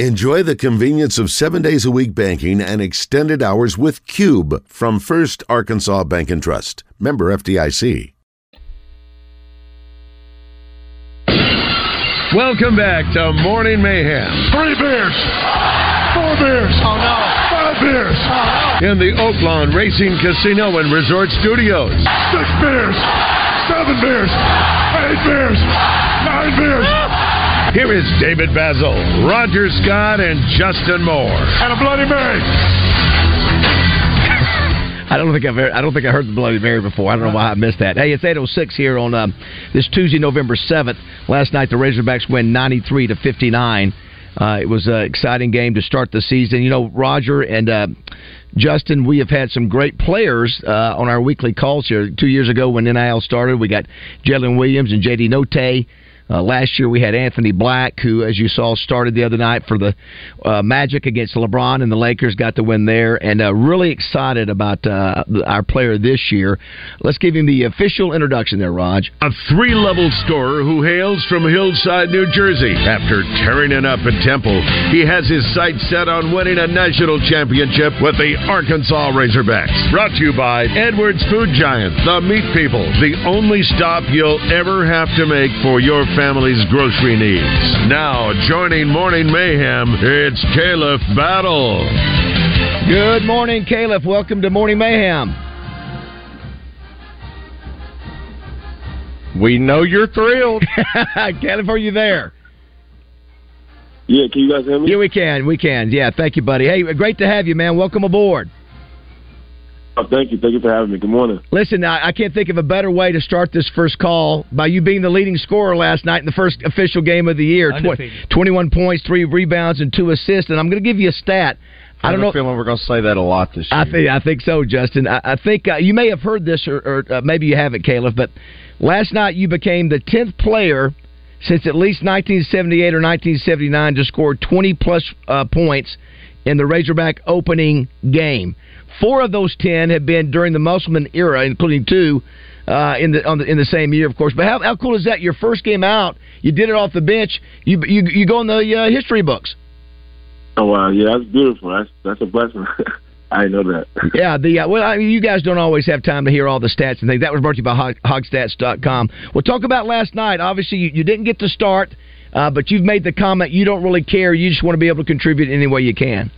Enjoy the convenience of seven days a week banking and extended hours with Cube from First Arkansas Bank and Trust. Member FDIC. Welcome back to Morning Mayhem. Three beers. Four beers. Oh no. Five beers. Oh no. In the Oaklawn Racing Casino and Resort Studios. Six beers. Seven beers. Eight beers. Nine beers. Here is David Bazzel, Roger Scott, and Justin Moore. And a Bloody Mary. I don't think I've ever, I don't think I heard the Bloody Mary before. I don't know why I missed that. Hey, it's eight oh six here on um, this Tuesday, November seventh. Last night the Razorbacks win ninety three to fifty nine. Uh, it was an exciting game to start the season. You know, Roger and uh, Justin, we have had some great players uh, on our weekly calls here. Two years ago when NIL started, we got Jaylin Williams and JD Notae. Uh, last year we had Anthony Black, who, as you saw, started the other night for the uh, Magic against LeBron, and the Lakers got the win there. And uh, really excited about uh, our player this year. Let's give him the official introduction there, Raj. A three level scorer who hails from Hillside, New Jersey. After tearing it up at Temple, he has his sights set on winning a national championship with the Arkansas Razorbacks. Brought to you by Edwards Food Giant, the meat people, the only stop you'll ever have to make for your family's grocery needs. Now, joining Morning Mayhem, it's Khalif Battle. Good morning, Khalif. Welcome to Morning Mayhem. We know you're thrilled. Khalif, are you there? Yeah, can you guys hear me? Yeah, we can. We can. Yeah, thank you, buddy. Hey, great to have you, man. Welcome aboard. Oh, thank you. Thank you for having me. Good morning. Listen, I, I can't think of a better way to start this first call by you being the leading scorer last night in the first official game of the year. Tw- 21 points, three rebounds, and two assists. And I'm going to give you a stat. I, I don't know. feeling we're going to say that a lot this year. I think I think so, Justin. I, I think uh, you may have heard this, or, or uh, maybe you haven't, Khalif. But last night you became the tenth player since at least 1978 or 1979 to score 20 plus uh, points in the Razorback opening game. Four of those ten have been during the Musselman era, including two uh, in the, the in the same year, of course. But how, how cool is that? Your first game out, you did it off the bench. You you, you go in the uh, history books. Oh wow, yeah, that's beautiful. That's that's a blessing. I know that. yeah, the uh, well, I mean, you guys don't always have time to hear all the stats and things. That was brought to you by Hog, Hogstats.com. We'll talk about last night. Obviously, you, you didn't get to start, uh, but you've made the comment you don't really care. You just want to be able to contribute any way you can.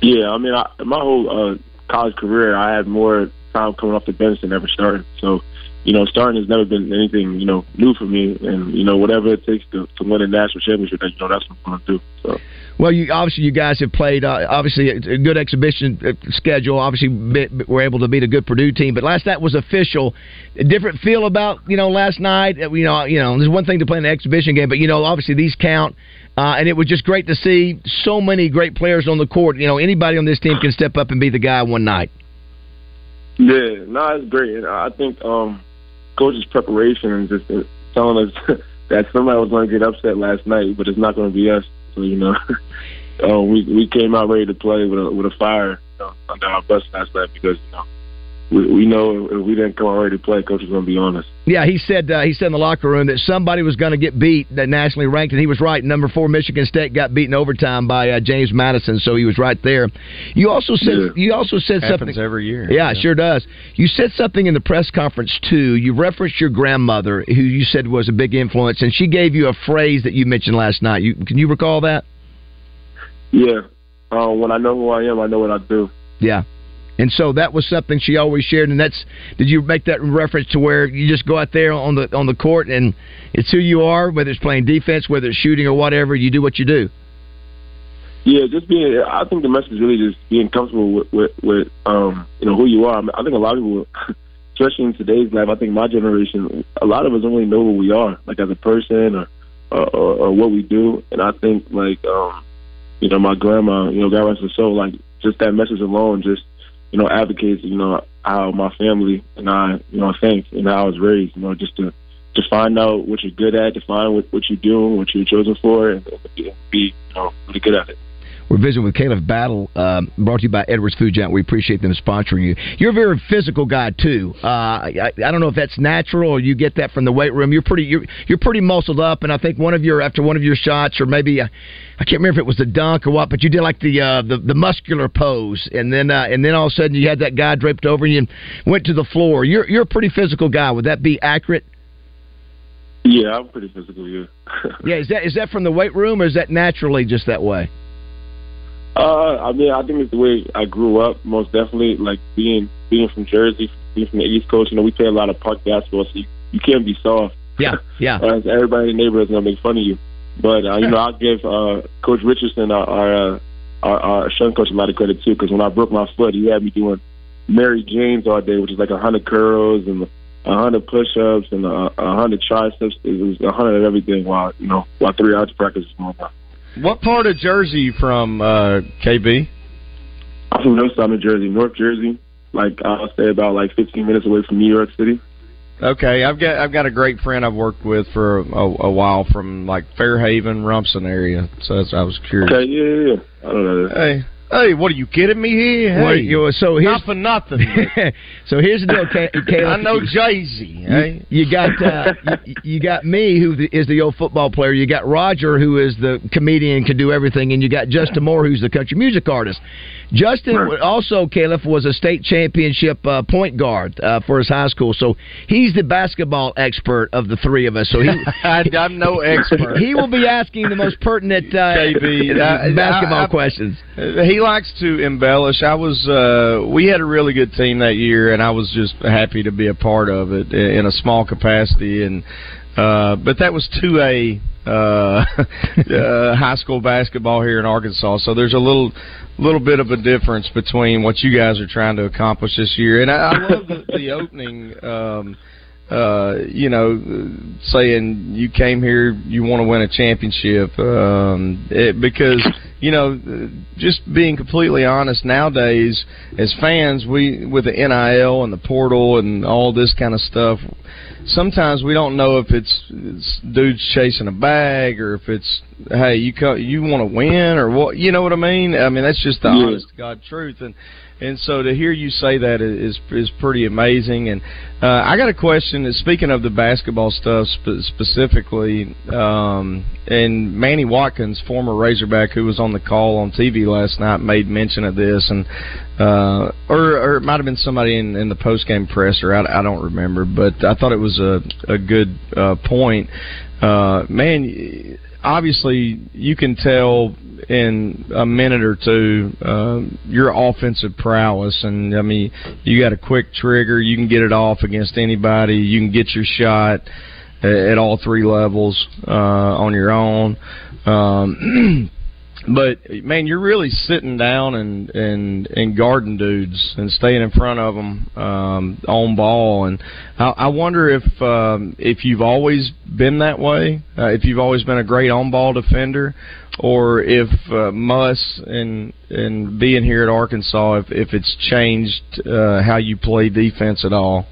Yeah, I mean, I, my whole uh, college career, I had more time coming off the bench than ever starting. So, you know, starting has never been anything, you know, new for me. And, you know, whatever it takes to, to win a national championship, you know, that's what I'm going to do. So. Well, you obviously you guys have played uh, obviously a good exhibition uh, schedule. Obviously, we were able to beat a good Purdue team. But last night was official. A different feel about you know last night. Uh, you know, you know, there's one thing to play an exhibition game, but you know, obviously these count. Uh, and it was just great to see so many great players on the court. You know, anybody on this team can step up and be the guy one night. Yeah, no, it's great. And I think um, coach's preparation and just telling us that somebody was going to get upset last night, but it's not going to be us. So you know, uh, we we came out ready to play with a with a fire you know, under our bus last night because you know we, we know if we didn't come out ready to play, coach was going to be honest. Yeah, he said uh, he said in the locker room that somebody was going to get beat that nationally ranked, and he was right. Number four Michigan State got beaten overtime by uh, James Madison, so he was right there. You also said yeah. you also said Happens something every year. Yeah, yeah, sure does. You said something in the press conference too. You referenced your grandmother, who you said was a big influence, and she gave you a phrase that you mentioned last night. You can you recall that? Yeah. Uh, when I know who I am, I know what I do. Yeah. And so that was something she always shared, and that's. Did you make that reference to where you just go out there on the on the court and it's who you are, whether it's playing defense, whether it's shooting or whatever, you do what you do. Yeah, just being. I think the message really just being comfortable with with, with um you know who you are. I think a lot of people, especially in today's life, I think my generation, a lot of us don't really know who we are, like as a person or or, or, or what we do. And I think like um you know my grandma, you know God rest her soul, like just that message alone, just you know, advocates, you know, how my family and I, you know, think and how I was raised, you know, just to to find out what you're good at, to find what, what you're doing, what you're chosen for, and be, you know, really good at it. We're visiting with Khalif Battle, uh, brought to you by Edwards Food Giant. We appreciate them sponsoring you. You're a very physical guy too. Uh, I, I don't know if that's natural or you get that from the weight room. You're pretty you're, you're pretty muscled up, and I think one of your after one of your shots, or maybe uh, I can't remember if it was the dunk or what, but you did like the uh, the, the muscular pose, and then uh, and then all of a sudden you had that guy draped over you and went to the floor. You're you're a pretty physical guy. Would that be accurate? Yeah, I'm pretty physical. Yeah. yeah, is that is that from the weight room or is that naturally just that way? Uh, I mean, I think it's the way I grew up. Most definitely, like being being from Jersey, being from the East Coast. You know, we play a lot of park basketball, so you, you can't be soft. Yeah, yeah. uh, everybody in the neighborhood's gonna make fun of you. But uh, you know, I'll give uh, Coach Richardson, our our, uh, our our strength coach, a lot of credit too. Because when I broke my foot, he had me doing Mary Janes all day, which is like a hundred curls and a hundred push-ups and a hundred triceps. It was a hundred of everything while you know while three hours of practice was going on. What part of Jersey from, uh, KB? I'm from North Side New Jersey, North Jersey. Like I'll say about like 15 minutes away from New York City. Okay, I've got I've got a great friend I've worked with for a, a while from like Fairhaven, Rumson area. So that's, I was curious. Okay, yeah, yeah, yeah. I don't know. Hey, hey, what are you kidding me here? Hey, you- so here's not for nothing. so here's the deal. I know Jay Z. Hey, You got uh, you, you got me, who is the old football player. You got Roger, who is the comedian, can do everything, and you got Justin Moore, who's the country music artist. Justin Right. also, Khalif, was a state championship uh, point guard uh, for his high school, so he's the basketball expert of the three of us. So he. I, I'm no expert. He will be asking the most pertinent uh, KB, basketball I- I- questions. He likes to embellish. I was uh we had a really good team that year and I was just happy to be a part of it in a small capacity and uh but that was 2A uh, uh high school basketball here in Arkansas. So there's a little little bit of a difference between what you guys are trying to accomplish this year. And I, I love the, the opening um uh, you know, saying you came here, you want to win a championship, um, it, because you know, just being completely honest, nowadays as fans, we with the NIL and the portal and all this kind of stuff, sometimes we don't know if it's, it's dudes chasing a bag or if it's hey you co- you want to win or what you know what I mean. I mean that's just the Yeah. honest to God truth and. And so to hear you say that is is pretty amazing. And uh, I got a question. Speaking of the basketball stuff spe- specifically, um, and Manny Watkins, former Razorback, who was on the call on TV last night, made mention of this, and uh, or or it might have been somebody in, in the post game presser. I, I don't remember, but I thought it was a a good uh, point. Uh, man, obviously you can tell in a minute or two uh, your offensive prowess, and I mean you got a quick trigger. You can get it off against anybody. You can get your shot at, all three levels uh, on your own. Um, but man, you're really sitting down and and and guarding dudes and staying in front of them um, on ball. And I, I wonder if um, if you've always been that way, uh, if you've always been a great on ball defender, or if uh, Muss and and being here at Arkansas, if if it's changed uh, how you play defense at all.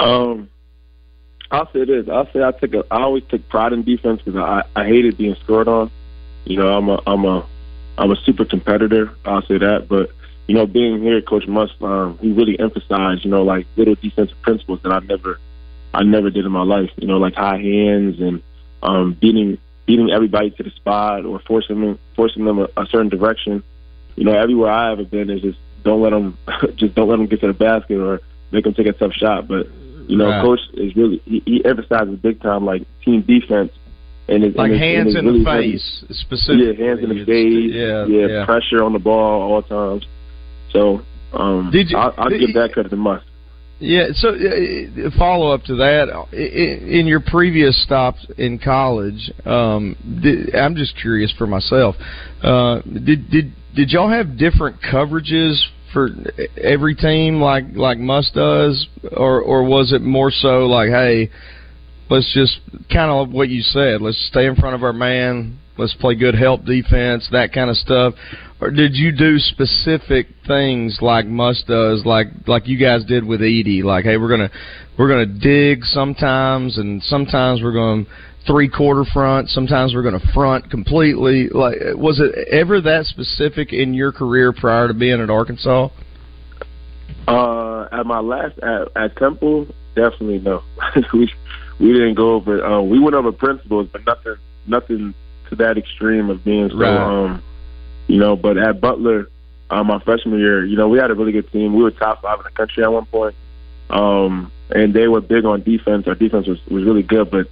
Um, I'll say this. I'll say I took a. I always took pride in defense because I I hated being scored on. You know, I'm a I'm a I'm a super competitor. I'll say that. But you know, being here, Coach Muss, um, he really emphasized you know like little defensive principles that I never I never did in my life. You know, like high hands and um, beating beating everybody to the spot or forcing them forcing them a, a certain direction. You know, everywhere I ever been is just don't let them just don't let them get to the basket or make them take a tough shot. But you know, Right. coach is really he, he emphasizes big time like team defense and it's, Like and it's, hands and it's in really the heavy. face, specifically. Yeah, hands in the face. Yeah, yeah, yeah. pressure on the ball all times. So um, Did you- I'll, I'll did give that credit to Muss. Yeah. So, uh, follow up to that, in your previous stops in college, um, did, I'm just curious for myself. Uh, did did did y'all have different coverages for every team, like like Muss does, or or was it more so like, hey, let's just kind of what you said, let's stay in front of our man, let's play good help defense, that kind of stuff, or did you do specific things like Muss does, like like you guys did with Edey? Like, hey, we're gonna we're gonna dig sometimes, and sometimes we're gonna three quarter front. Sometimes we're going to front completely. Like, was it ever that specific in your career prior to being at Arkansas? Uh, at my last at, at Temple, definitely no. we we didn't go over. Uh, we went over principles, but nothing nothing to that extreme of being so. Right. Um, you know, but at Butler, uh, my freshman year, you know, we had a really good team. We were top five in the country at one point, um, and they were big on defense. Our defense was was really good, but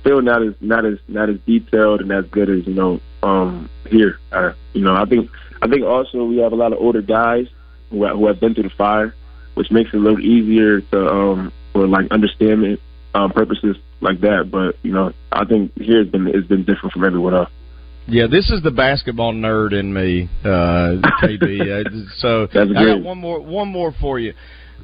still not as not as not as detailed and as good as you know um, here. Uh, you know, I think I think also we have a lot of older guys who, who have been through the fire, which makes it a little easier to um, for like understanding um, purposes like that. But you know, I think here has been it's been different from everyone else. Yeah, this is the basketball nerd in me, uh, KB. uh, so I got one more one more for you.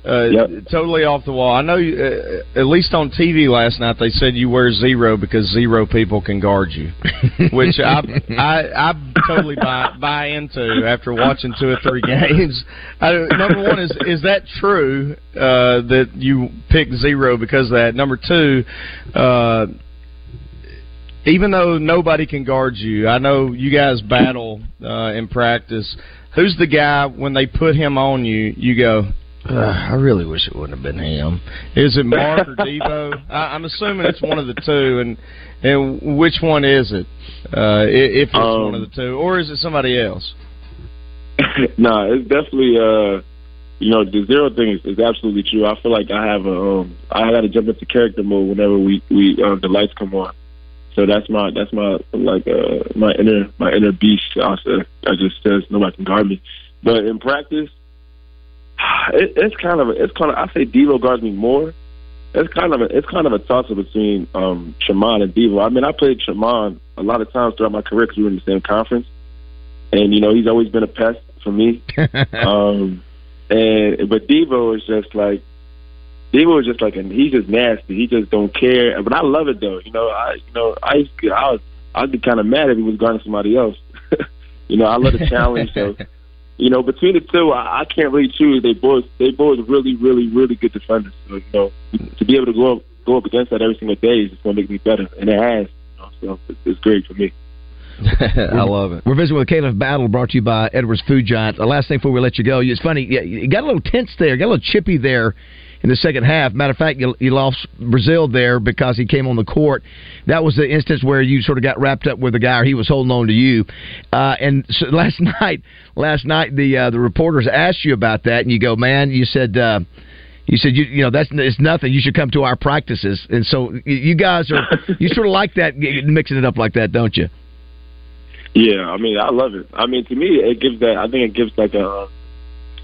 Uh, yep. Totally off the wall. I know, you, uh, at least on TV last night, they said you wear zero because zero people can guard you, which I I, I totally buy buy into after watching two or three games. I, number one is is that true uh, that you pick zero because of that? Number two. Uh, even though nobody can guard you, I know you guys battle uh, in practice. Who's the guy when they put him on you? You go, uh, I really wish it wouldn't have been him. Is it Mark or Devo? I, I'm assuming it's one of the two, and and which one is it? Uh, if it's um, one of the two, or is it somebody else? no, nah, it's definitely uh, you know the zero thing is, is absolutely true. I feel like I have a um, I got to jump into character mode whenever we we uh, the lights come on. So that's my that's my like uh my inner my inner beast. I said I just says nobody can guard me. But in practice, it, it's kind of a, it's kind of I say Devo guards me more. It's kind of a, it's kind of a toss up between um Tramon and Devo. I mean, I played Tramon a lot of times throughout my career because we were in the same conference, and you know he's always been a pest for me. um, and but Devo is just like Devo is just like and he's just nasty. He just don't care. But I love it though. You know, I you know I used to, I was I'd be kind of mad if he was guarding somebody else. you know, I love the challenge. So you know, between the two, I, I can't really choose. They both they both really, really, really good defenders. So, you know, to be able to go up go up against that every single day is just going to make me better, and it has. You know, so it's, great for me. I love it. We're visiting with Khalif Battle, brought to you by Edwards Food Giant. The last thing before we let you go, it's funny. You got a little tense there, got a little chippy there in the second half. Matter of fact, you, you lost Brazile there because he came on the court. That was the instance where you sort of got wrapped up with the guy, or he was holding on to you. Uh, and so last night, last night the uh, the reporters asked you about that, and you go, man, you said. Uh, you said you you know that's it's nothing. You should come to our practices, and so you guys are you sort of like that mixing it up like that, don't you? Yeah, I mean I love it. I mean to me it gives that I think it gives like a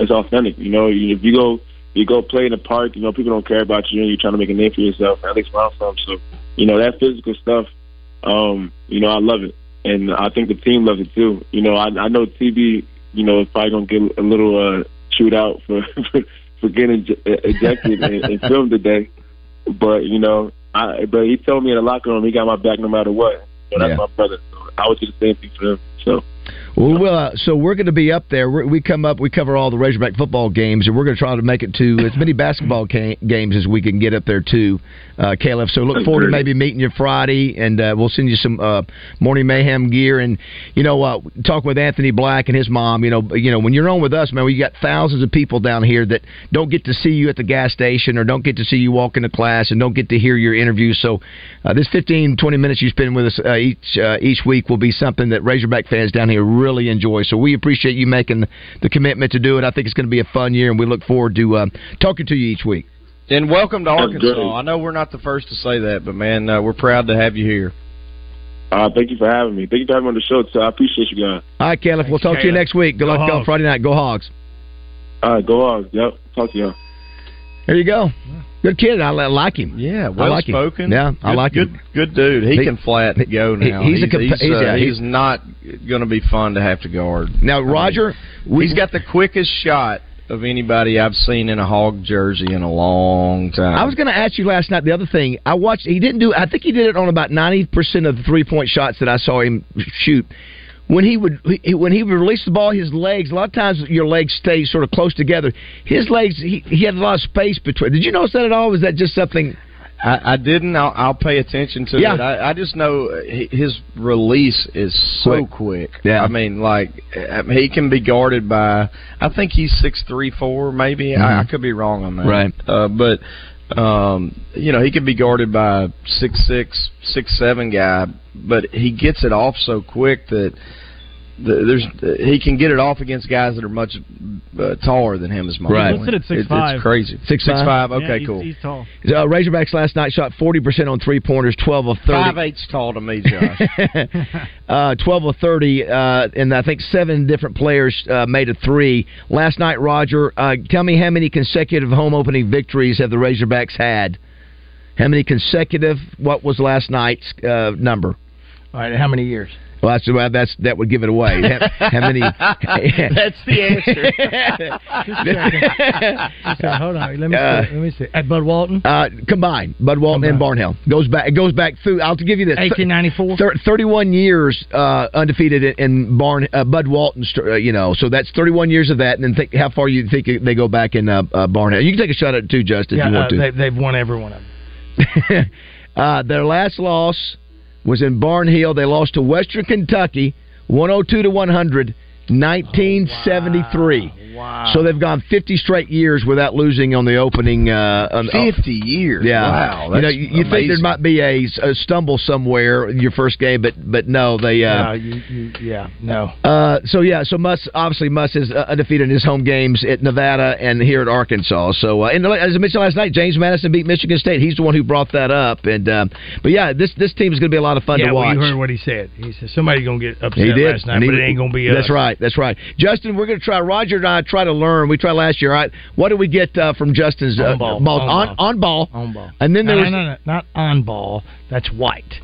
it's authentic. You know, if you go you go play in the park, you know, people don't care about you you're trying to make a name for yourself, at least where I'm from. So, you know, that physical stuff, um, you know, I love it. And I think the team loves it too. You know, I, I know TB, you know, is probably going to get a little uh, chewed out for, for, getting ejected and, and filmed today. But, you know, I, but he told me in the locker room he got my back no matter what. So that's yeah. my brother. So I would do the same thing for him. So well, uh, so we're going to be up there. We're, we come up, we cover all the Razorback football games, and we're going to try to make it to as many basketball ca- games as we can get up there too, uh, Khalif. So look forward to maybe meeting you Friday, and uh, we'll send you some uh, morning mayhem gear. And you know, uh, talking with Anthony Black and his mom. You know, you know when you're on with us, man, we got thousands of people down here that don't get to see you at the gas station or don't get to see you walk into class and don't get to hear your interview. So uh, this 15, 20 minutes you spend with us uh, each uh, each week will be something that Razorback fans down here really enjoy. So we appreciate you making the commitment to do it. I think it's going to be a fun year, and we look forward to uh, talking to you each week. And welcome to Arkansas. I know we're not the first to say that, but man, uh, we're proud to have you here. Uh, thank you for having me. Thank you for having me on the show. So I appreciate you guys. All right, Khalif. We'll talk Khalif. to you next week. Good go luck on Friday night. Go Hogs. All right, go Hogs. Yep. Talk to y'all. There you go. Good kid. I like him. Yeah, well like spoken. Him. Yeah, good, I like good, him. Good dude. He, he can flat go now. He's, he's a he's, he's, uh, he's, not going to be fun to have to guard. Now, Roger, I mean, he's got the quickest shot of anybody I've seen in a hog jersey in a long time. I was going to ask you last night. The other thing I watched, he didn't do. I think he did it on about ninety percent of the three point shots that I saw him shoot. When he would he, when he would release the ball, his legs. A lot of times your legs stay sort of close together. His legs, he, he had a lot of space between. Did you notice that at all? Was that just something? I, I didn't. I'll, I'll pay attention to Yeah. it. I, I just know uh, his release is so quick. Yeah. I mean, like I mean, he can be guarded by. I think he's six three four, maybe. I, mm-hmm. I could be wrong on that. Right. Uh, but um, you know, he could be guarded by a six six six seven guy, but he gets it off so quick that. The- There's he can get it off against guys that are much uh, taller than him as much. Right. Listed at It- 6'5". It's crazy. Six six five? five. Okay, Yeah, he's- cool. He's tall. Uh, Razorbacks last night shot forty percent on three pointers, twelve of thirty. Five eight's tall to me, Josh. uh, 12 of 30, uh, and I think seven different players uh, made a three. Last night, Roger, uh, tell me how many consecutive home opening victories have the Razorbacks had? How many consecutive? What was last night's uh, number? All right, how many years? Well, that's, well, that's that would give it away. How, how many? That's the answer. Just, uh, hold on, let me Uh, see. Let me see. At Bud Walton, Uh, combined, Bud Walton and Barnhill goes back. It goes back through. I'll give you this. 1894. Thir- 31 years uh, undefeated in- in Barn uh, Bud Walton, uh, you know, so that's 31 years of that. And then think how far you think they go back in uh, uh, Barnhill. You can take a shot at it too, Justin, yeah, if you uh, want to. they, they've won every one of them. uh, their last loss was in Barnhill. They lost to Western Kentucky, 102 to 100, 1973. Wow. So they've gone 50 straight years without losing on the opening. Uh, on, Fifty years. Yeah, Wow. you know, you, you think there might be a, a stumble somewhere in your first game, but but no, they. Uh, No, you, you, yeah, no. uh, so yeah, so Muss obviously Muss is uh, undefeated in his home games at Nevada and here at Arkansas. So uh, and as I mentioned last night, James Madison beat Michigan State. He's the one who brought that up. And um, but yeah, this this team is going to be a lot of fun yeah, to well, watch. you heard what he said. He said somebody's gonna get upset last night, he- but it ain't gonna be us. That's right. That's right. Justin, we're going to try. Roger and I try to learn. We tried last year. Right? What did we get uh, from Justin's uh, On ball. ball? On on, ball. on ball? On ball. And then no, there no, was no, no, not on ball. That's white.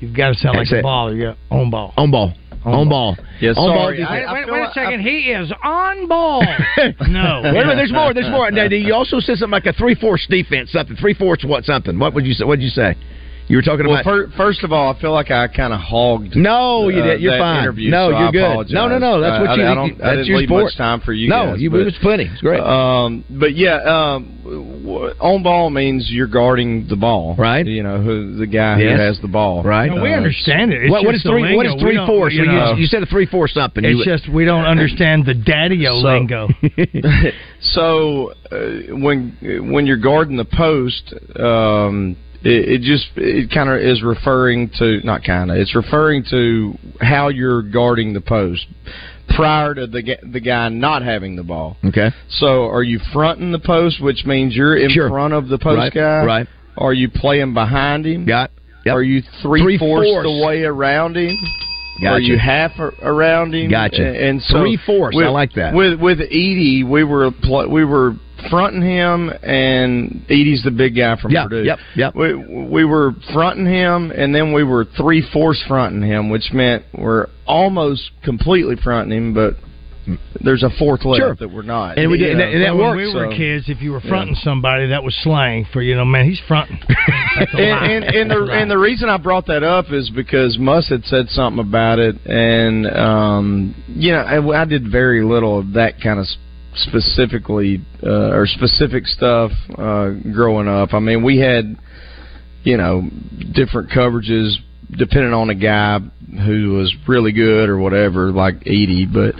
You've got to sound like Say a it. baller. You got on ball. on ball. On, ball. Yes. On ball sorry. defense. I- I wait, wait a like- second. he is on ball. no, Wait a minute. There's more. There's more. Now, you also said something like a three fourths defense. Something three fourths. What something? What would you say? What did you say? You were talking Well, about. fir- first of all, I feel like I kind of hogged. no, you uh, did. You're that fine. interview, no, so you're I good. apologize. No, no, no. That's Uh, what you. I, I don't. That's I didn't your leave sport. much time for you. no, guys, you, but, it was plenty. It's great. Um, but yeah, um, w- w- on ball means you're guarding the ball, Right. You know who the guy Yes. who has the ball, Right. No, we Uh, understand it. It's what, what just is three? the What is three don't- fourths? You, You, know, you said a three four something. it's You- just we don't understand the daddy-o So- lingo. so uh, when when you're guarding the post, um, it, it just it kind of is referring to not kind of it's referring to how you're guarding the post prior to the the guy not having the ball. okay. So are you fronting the post, which means you're in Sure. front of the post Right, guy? right. Are you playing behind him? Got. Yep. Are you three, fourths the way around him? Gotcha. Are you half a- around him? Gotcha. And, so Three-fourths. I with- like that. With with Edey, we were pl- we were fronting him, and Edey's the big guy from Yep, Purdue. yep, yep. We we were fronting him, and then we were three fourths fronting him, which meant we're almost completely fronting him, but there's a fourth left Sure. that we're not. And we did- You and that- and that when we were so- kids, if you were fronting somebody, that was slang for you know, man, he's fronting. That's and, and, and the lie. and the reason I brought that up is because Muss had said something about it, and um, you know I, I did very little of that kind of s- specifically uh, or specific stuff uh, growing up. I mean, we had you know different coverages depending on a guy who was really good or whatever, like Edey, but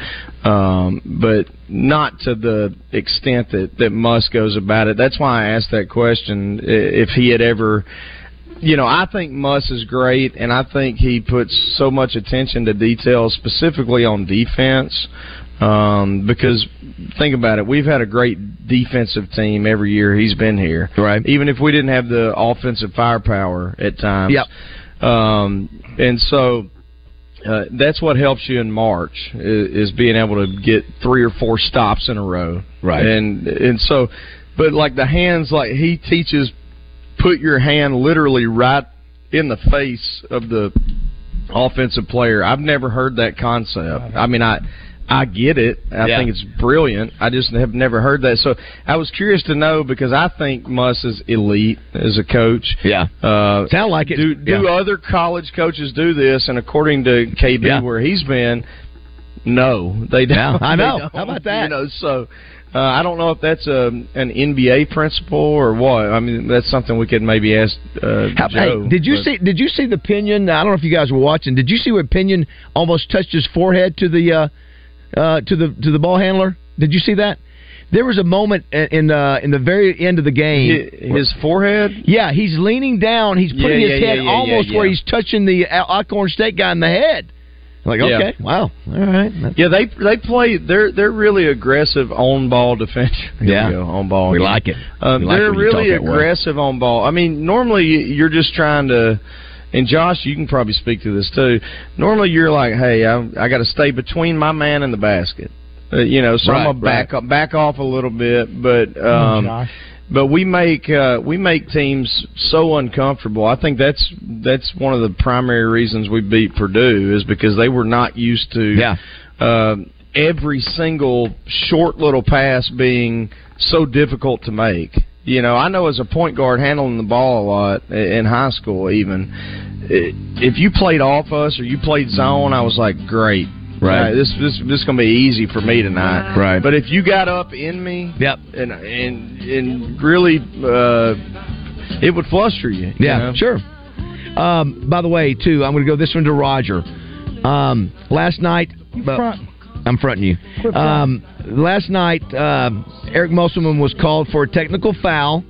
um, but not to the extent that that Muss goes about it. That's why I asked that question if he had ever. You know, I think Muss is great, and I think he puts so much attention to detail, specifically on defense. Um, because think about it, we've had a great defensive team every year he's been here. Right. Even if we didn't have the offensive firepower at times. Yep. Um, and so uh, that's what helps you in March is, is being able to get three or four stops in a row. Right. And and so, but like the hands, like he teaches, put your hand literally right in the face of the offensive player. I've never heard that concept. I mean, I I get it. I Yeah. think it's brilliant. I just have never heard that. So I was curious to know because I think Muss is elite as a coach. Yeah. Uh, Sound like it. Do, do Yeah. other college coaches do this? And according to KB, Yeah. where he's been, no, they don't. Yeah, I know. don't. How about that? You know, so uh, I don't know if that's a, an NBA principle or what. I mean, that's something we could maybe ask uh, How, Joe. hey, did you but- see? Did you see the Pinion? I don't know if you guys were watching. Did you see where Pinion almost touched his forehead to the uh, uh, to the to the ball handler? Did you see that? There was a moment in in, uh, in the very end of the game. Hi- his forehead? Yeah, he's leaning down. He's putting Yeah, his yeah, head yeah, yeah, almost yeah, where he's touching the Al- Alcorn State guy in the head. Like, Yeah. okay, wow, all right. That's- Yeah, they they play. They're they're really aggressive on ball defense. Here Yeah. we go, on ball. We like it. Um, We like they're really aggressive on ball. I mean, normally you're just trying to. And Josh, you can probably speak to this too. Normally, you're like, "Hey, I, I got to stay between my man and the basket." Uh, you know, so Right, I'm gonna back right. up, back off a little bit, but um, Josh. but we make uh, we make teams so uncomfortable. I think that's that's one of the primary reasons we beat Purdue is because they were not used to Yeah. uh, every single short little pass being so difficult to make. You know, I know as a point guard handling the ball a lot in high school, even if you played off us or you played zone, I was like, great. Right. This this this is gonna be easy for me tonight. Right. But if you got up in me, Yep. and and and really, uh, it would fluster you. you Yeah, know? sure. Um, by the way, too, I'm going to go this one to Roger. Um, last night, well, front. I'm fronting you. Um, last night, um Eric Musselman was called for a technical foul.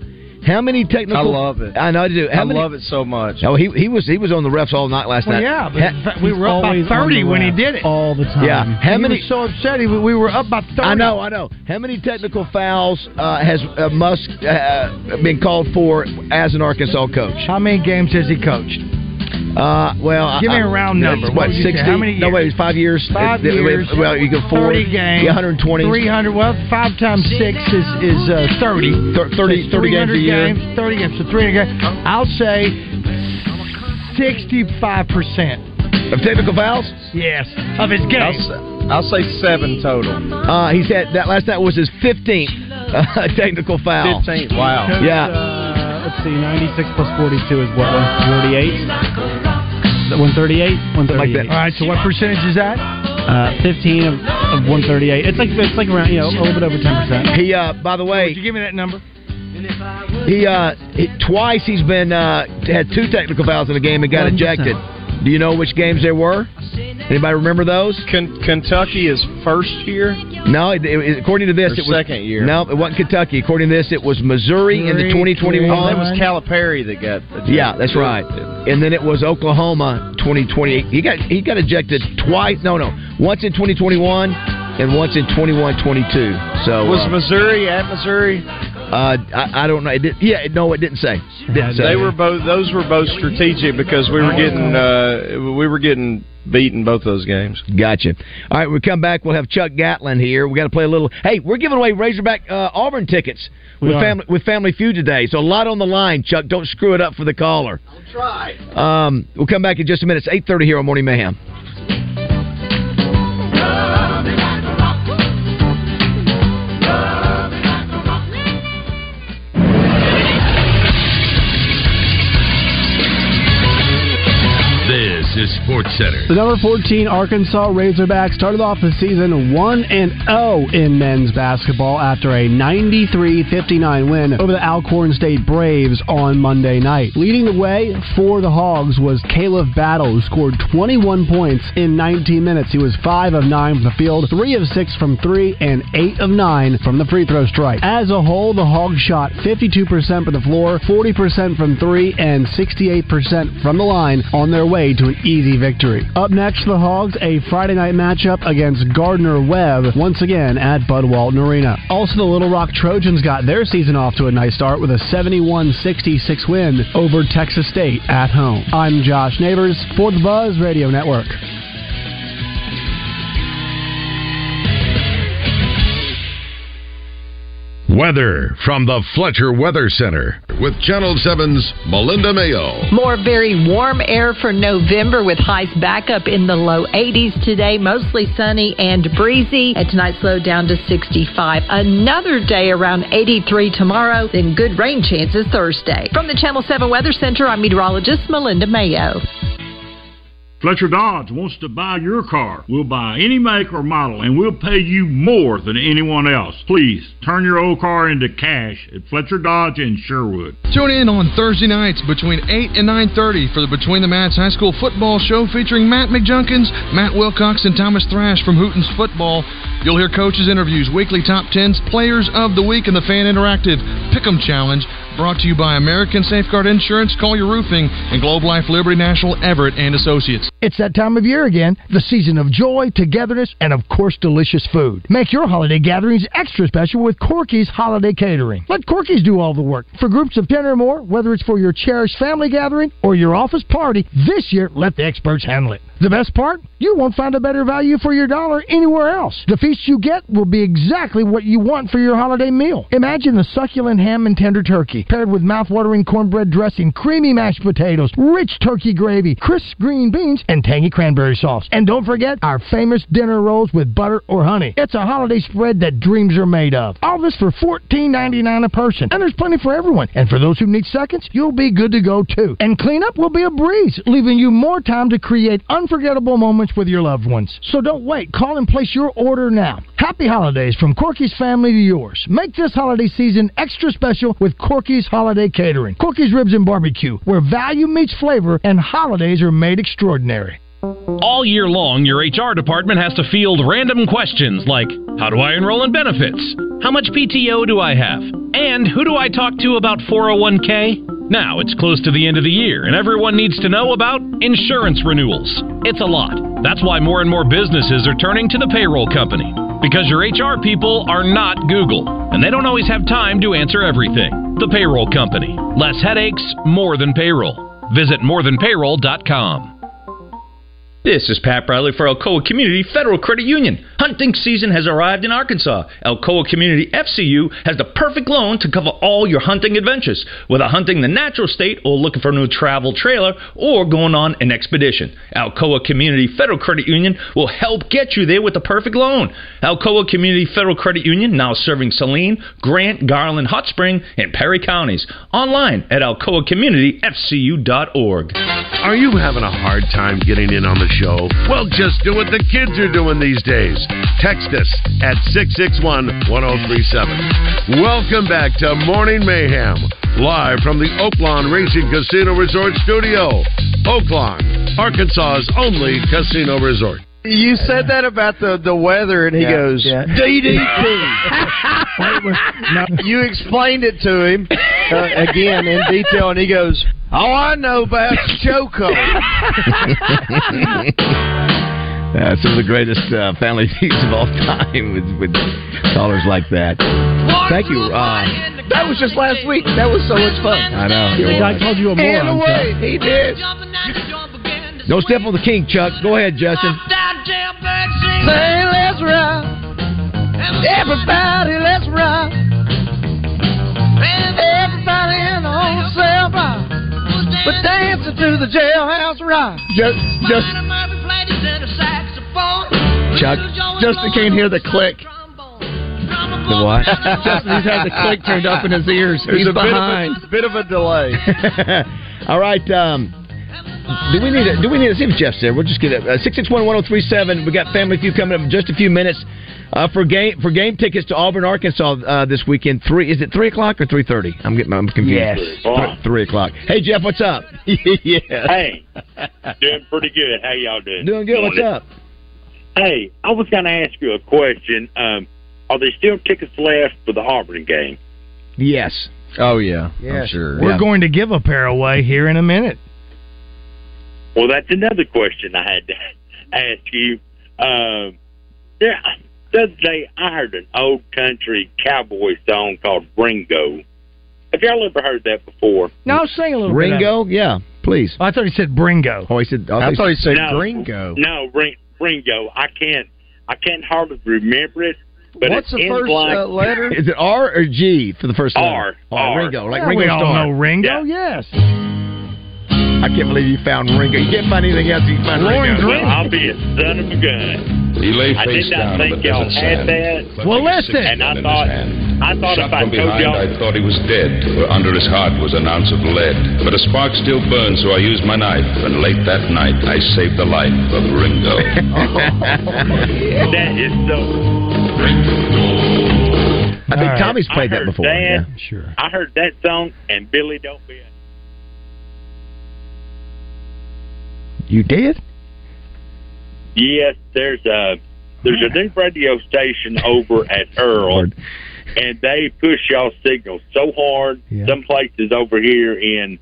How many technical? I love it. I know I do. How I many? love it so much. Oh, he he was he was on the refs all night last Well, night. yeah, but Ha- we were up by 30 when he did it. all the time. yeah. How he many? was so upset. He, we were up by 30. I know, I know. How many technical fouls uh, has uh, Muss uh, been called for as an Arkansas coach? How many games has he coached? Uh, well, Give me a round I- number. What, What would you say? sixty? How many No, years? wait, it was five years. Five Uh, years. Well, you go four. 30 games. 120. 300. Well, five times six is is uh, 30. Thir- 30 So 30 games a year. games. 30 games. So 300 games. I'll say 65%. Of technical fouls? Yes. Of his I'll, games. s- I'll say seven total. Uh, he said that last night was his 15th uh, technical foul. Fifteen. Wow. Yeah. Let's see, 96 plus 42 is what? 148? 138? like that. 138. All right. So what percentage is that? Uh, 15 of, of 138. It's like it's like around you know a little bit over 10 percent. He, uh, by the way, Would you give me that number? he, uh, he twice he's been uh, had two technical fouls in a game and got 11%. ejected. Do you know which games they were? Anybody remember those? Ken- Kentucky is first year. No, it, it, according to this, Or it was second year. No, it wasn't Kentucky. According to this, it was Missouri in the 2021. Oh, that was Calipari that got. ejected. Yeah, that's right. And then it was Oklahoma 2020. He got he got ejected twice. No, no, once in 2021 and once in 21-22. So Was uh, Missouri at Missouri? Uh, I, I don't know. It did, yeah, no, it didn't say. Didn't say. They were both. Those were both strategic because we were getting. Uh, we were getting beaten both those games. Gotcha. All right, we come back. We'll have Chuck Gatlin here. We got to play a little. Hey, we're giving away Razorback uh, Auburn tickets We with are. family with Family Feud today. So a lot on the line, Chuck. Don't screw it up for the caller. I'll try. Um, we'll come back in just a minute. It's eight thirty here on Morning Mayhem. Is Sports Center. The number 14 Arkansas Razorbacks started off the season 1 and 0 in men's basketball after a 93-59 win over the Alcorn State Braves on Monday night. Leading the way for the Hogs was Khalif Battle, who scored 21 points in 19 minutes. He was 5 of 9 from the field, 3 of 6 from 3, and 8 of 9 from the free throw strike. As a whole, the Hogs shot 52% from the floor, 40% from 3, and 68% from the line on their way to an easy victory. Up next, the Hogs, a Friday night matchup against Gardner Webb, once again at Bud Walton Arena. Also, the Little Rock Trojans got their season off to a nice start with a 71-66 win over Texas State at home. I'm Josh Neighbors for the Buzz Radio Network. Weather from the Fletcher Weather Center with Channel 7's Melinda Mayo. More very warm air for November with highs back up in the low 80s today, mostly sunny and breezy. And tonight slowed down to 65. Another day around 83 tomorrow, then good rain chances Thursday. From the Channel 7 Weather Center, I'm meteorologist Melinda Mayo. Fletcher Dodge wants to buy your car. We'll buy any make or model, and we'll pay you more than anyone else. Please turn your old car into cash at Fletcher Dodge in Sherwood. Tune in on Thursday nights between 8 and 9.30 for the Between the Mats High School Football Show featuring Matt McJunkins, Matt Wilcox, and Thomas Thrash from Hooten's Football. You'll hear coaches' interviews, weekly top tens, players of the week, and the Fan Interactive Pick'em Challenge brought to you by American Safeguard Insurance, Call Your Roofing, and Globe Life Liberty National Everett and Associates. It's that time of year again, the season of joy, togetherness, and of course, delicious food. Make your holiday gatherings extra special with Corky's Holiday Catering. Let Corky's do all the work. For groups of 10 or more, whether it's for your cherished family gathering or your office party, this year, let the experts handle it. The best part? You won't find a better value for your dollar anywhere else. The feast you get will be exactly what you want for your holiday meal. Imagine the succulent ham and tender turkey, paired with mouth-watering cornbread dressing, creamy mashed potatoes, rich turkey gravy, crisp green and tangy cranberry sauce. And don't forget our famous dinner rolls with butter or honey. It's a holiday spread that dreams are made of. All this for $14.99 a person. And there's plenty for everyone. And for those who need seconds, you'll be good to go too. And cleanup will be a breeze, leaving you more time to create unforgettable moments with your loved ones. So don't wait. Call and place your order now. Happy holidays from Corky's family to yours. Make this holiday season extra special with Corky's Holiday Catering. Corky's Ribs and Barbecue, where value meets flavor and holidays are made extraordinary. All year long, your HR department has to field random questions like How do I enroll in benefits? How much PTO do I have? And who do I talk to about 401k? Now, it's close to the end of the year, and everyone needs to know about insurance renewals. It's a lot. That's why more and more businesses are turning to the payroll company. Because your HR people are not Google, and they don't always have time to answer everything. The payroll company. Less headaches, more than payroll. Visit morethanpayroll.com. This is Pat Bradley for Alcoa Community Federal Credit Union. Hunting season has arrived in Arkansas. Alcoa Community FCU has the perfect loan to cover all your hunting adventures, whether hunting the natural state or looking for a new travel trailer or going on an expedition. Alcoa Community Federal Credit Union will help get you there with the perfect loan. Alcoa Community Federal Credit Union now serving Saline, Grant, Garland, Hot Spring, and Perry counties. Online at alcoacommunityfcu.org. Are you having a hard time getting in on the show? Well, just do what the kids are doing these days. Text us at 661 1037. Welcome back to Morning Mayhem, live from the Oaklawn Racing Casino Resort Studio. Oaklawn, Arkansas's only casino resort. You said that about the the weather, and he Yeah, goes yeah. DDT. you explained it to him uh, again in detail, and he goes, "All I know about Choco." Uh, some of the greatest uh, family feuds of all time with, with callers like that. Thank you. Uh, that was just last week. That was so much fun. I know. The guy called you a And moron. away, he did. Don't step on the king, Chuck. Go ahead, Justin. Say, let's rock. Everybody, let's rock. Everybody in the whole cell block. But dancing to the jailhouse rock. Just, just, Chuck. Justin can't hear the click. The what? Justin, he's had the click turned up in his ears. There's he's a bit of a- Bit of a delay. All right. Um, do we need? A, do we need to see if Jeff's there? We'll just get it. Uh, Six six one one zero three seven. We got Family Feud coming up in just a few minutes. Uh, for game for game tickets to Auburn, Arkansas uh, this weekend. Three is it three o'clock or three thirty? I'm getting I'm confused. Yes. Th- three o'clock. Hey Jeff, what's up? yeah. Hey, doing pretty good. How y'all doing? Doing good. What's up? Hey, I was going to ask you a question. Um, are there still tickets left for the Auburn game? Yes. Oh yeah, Yes. We're going to give a pair away here in a minute. Well, that's another question I had to ask you. Um, there, the other day, I heard an old country cowboy song called Ringo. Have y'all ever heard that before? Now sing a little bit. Ringo? Yeah, please. I thought he said Bringo. Oh, he said. I thought he said no, Gringo. No, Ring, Ringo. I can't. I can't hardly remember it, but What's the first blank. uh, letter? Is it R or G for the first letter? R. Oh, R. Ringo, like Yeah, Ringo we all Starr. know Ringo. Yes. I can't believe you found Ringo. You can't find anything else. You can find Lorne Ringo. Greene. I'll be a son of a gun. He lay I did not down think y'all desert had sand. that. Well, clutching a listen. And I thought. I thought Shot if I from told behind, y'all, I thought he was dead, for under his heart was an ounce of lead. But a spark still burned, so I used my knife, and late that night I saved the life of Ringo. that is so. Ringo. I think All right. Tommy's played that heard before. that. Yeah. Sure. I heard that song, and Billy don't be. A- You did? yes, there's a there's a new radio station over at Earle, and they push y'all signals so hard. Yeah. Some places over here in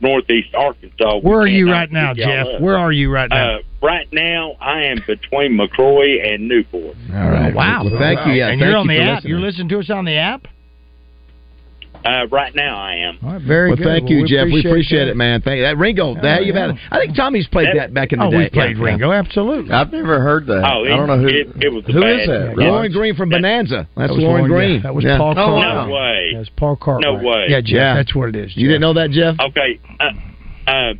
northeast Arkansas. Where are you right now, Jeff? up. Where are you right now? Uh, right now, I am between McCrory and Newport. All right. wow. Well, thank you. Yeah, and thank you're on you the app. listening. You're listening to us on the app. Uh, right now, I am. All right, very well, good. thank Well, you, we Jeff. we appreciate that. it, man. Thank you. That Ringo. that you've had. I think Tommy's played that back in the oh, day. we played Yeah, Ringo, absolutely. I've never heard that. Oh, I don't know who. it, it was a who bad is that? yeah. Lorne Greene from Bonanza. That's That was Lorne yeah, Greene. that was Yeah. Pa Oh, Cartwright. wow. No way. That's Pa Cartwright. No way. Yeah, Jeff. Yeah. That's what it is. You didn't know that, Jeff? Okay. Uh, uh,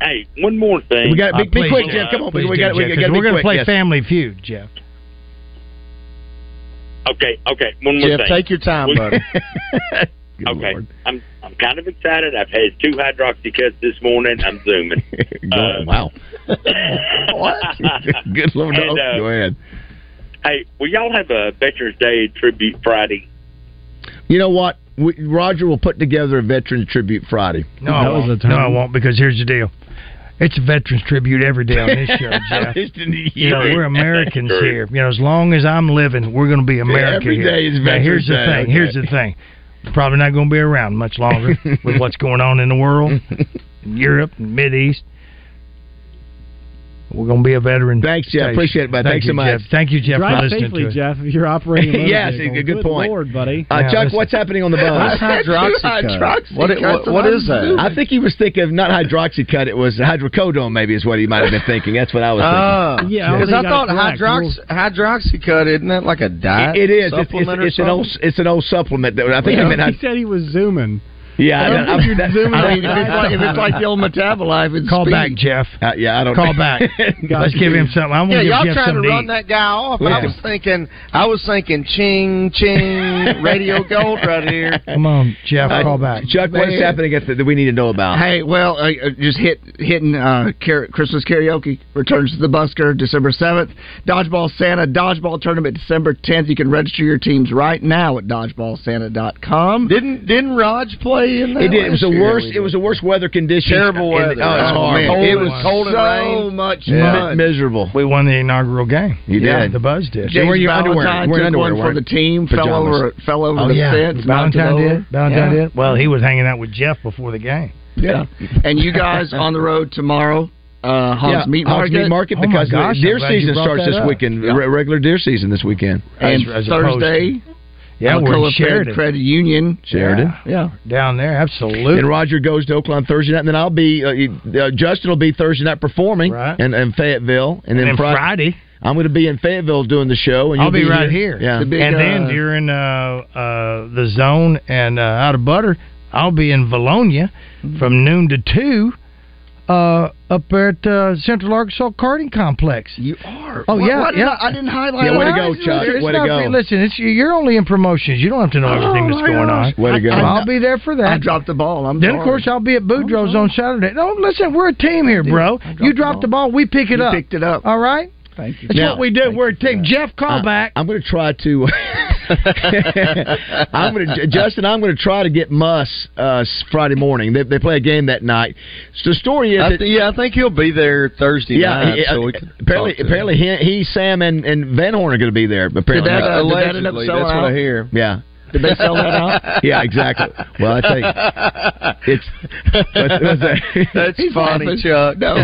hey, one more thing. We got to Uh, be, be quick, Jeff. Jeff. Come on, we do, got we Jeff, got 'cause to We're gonna play. Family Feud, Jeff. Okay, okay. One more Jeff, thing. take your time, buddy. Good okay, Lord. I'm I'm kind of excited. I've had two hydroxycuts this morning. I'm zooming. Go- Uh, wow. what? Good Lord. And, uh, Go ahead. hey, will y'all have a Veterans Day tribute Friday? You know what? We, Roger will put together a Veterans Tribute Friday. No, I won't. No, I won't because here's the deal. It's a veterans tribute every day on this show, Jeff. Just in the You know, we're Americans here. You know, as long as I'm living, we're going to be America every here. day is Now, here's the Veterans Day, thing. okay. Here's the thing. Probably not going to be around much longer with what's going on in the world, in Europe, and Mid East. We're going to be a veteran. Thanks, Jeff. station. Appreciate it, bud. Thank Thanks you, so much. Jeff. Thank you, Jeff, Drive for listening safely, to us. Jeff. If you're operating. a motor Yes, vehicle. a good point. Lord, buddy. Uh, Yeah, Chuck, listen. what's happening on the bus? What's hydroxycut? What, what, what is that? I think he was thinking of not hydroxycut. It was hydrocodone. Maybe is what he might have been thinking. That's what I was thinking. Oh, Yeah, because don't I thought you got it hydrox hydroxycut isn't that like a diet? It- it is. It's, it's, or it's an old. It's an old supplement. That I think Yeah. he meant. He said he was zooming. Yeah, I, I don't I, think you're that- zooming I on mean, if it's, like, if it's like the old metabolite, it's Call speed. back, Jeff. uh, yeah, I don't Call back. Let's give him something. I want Yeah, to give y'all Jeff trying to run eat. that guy off. Yeah. I was thinking, I was thinking, ching, ching, radio gold right here. Come on, Jeff. Uh, call back. Chuck, what's Man. happening that we need to know about? Hey, well, uh, uh, just hit hitting uh, car- Christmas karaoke returns to the Busker December seventh. Dodgeball Santa Dodgeball Tournament December tenth. You can register your teams right now at dodgeballsanta.com. Didn't didn't Raj play in that? It did. It was the last year? worst. It was the worst weather conditions. Terrible in- weather. Oh, it's Oh, hard. Cold It was cold and rain. so rain. much mi- fun. miserable. We won the inaugural game. You yeah, did. The Buzz did. James Wear your underwear. Valentine Wear took underwear, one for the team. Fell over. Fell over Oh the yeah, fence. knocked it Valentine did. Valentine Yeah. did. Well, he was hanging out with Jeff before the game. Yeah, and you guys on the road tomorrow. Uh, Hogs yeah, Meat Hogs Market. Meat Market Oh, because gosh, deer I'm glad you season starts this up. weekend. Yeah. Re- regular deer season this weekend. and As- as opposed Thursday. Yeah, we're in Alcoa Fed Sheridan. Credit Union. Sheridan. Yeah. Down there, absolutely. And Roger goes to Oaklawn Thursday night, and then I'll be uh, uh, Justin will be Thursday night performing Right. in, in Fayetteville, and, and then then Fri- Friday, I'm going to be in Fayetteville doing the show, and I'll you'll be, right here. Yeah, The big, and then uh, during uh, uh, the zone and uh, out of butter, I'll be in Vilonia from noon to two. Uh, up at uh, Central Arkansas Karting Complex. You are. Oh Why- yeah, why did yeah. I, I didn't highlight. Yeah, way to go, Chuck. It's Way to not- go. Listen, it's you're only in promotions. You don't have to know everything Oh, that's my going on. Way to go. So I- I'll be there for that. I dropped the ball. I'm then sorry. of course I'll be at Boudreaux's on Saturday. No, listen, we're a team here, bro. I dropped You the ball. the ball, we pick it You up. picked it up. All right. Thank you. That's Now- what we do. We're a team. Jeff, call I- back. I'm going to try to. I'm going to Justin. I'm going to try to get Muss uh, Friday morning. They, they play a game that night. So the story is, I that, th- yeah, I think he'll be there Thursday yeah, night. he- so uh, we can apparently, talk to him. apparently he, he, Sam, and, and Van Horn are going to be there. Apparently, Did that, uh, did that end up Allegedly, selling that's what out? I hear. yeah. Did they sell that out? Yeah, exactly. Well, I think you, it's what's, what's that? That's funny, laughing. Chuck. No.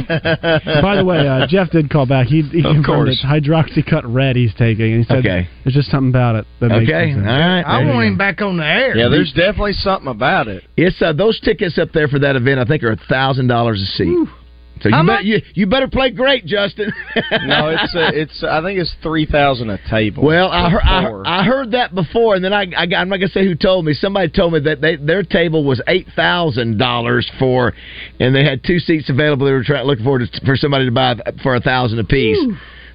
By the way, uh, Jeff did call back. He, he Of confirmed course. it's hydroxycut red he's taking. And he said Okay. there's just something about it that makes Okay, all sense. right. I want him back on the air. Yeah, there's definitely something about it. It's uh, those tickets up there for that event. I think are a thousand dollars a seat. So you, bet, you you better play great, Justin. no, it's uh, it's. I think it's three thousand a table. Well, I heard, I, Four. I heard that before, and then I, I I'm not gonna say who told me. Somebody told me that they, their table was eight thousand dollars for, and they had two seats available. They were trying looking for for somebody to buy for a thousand apiece.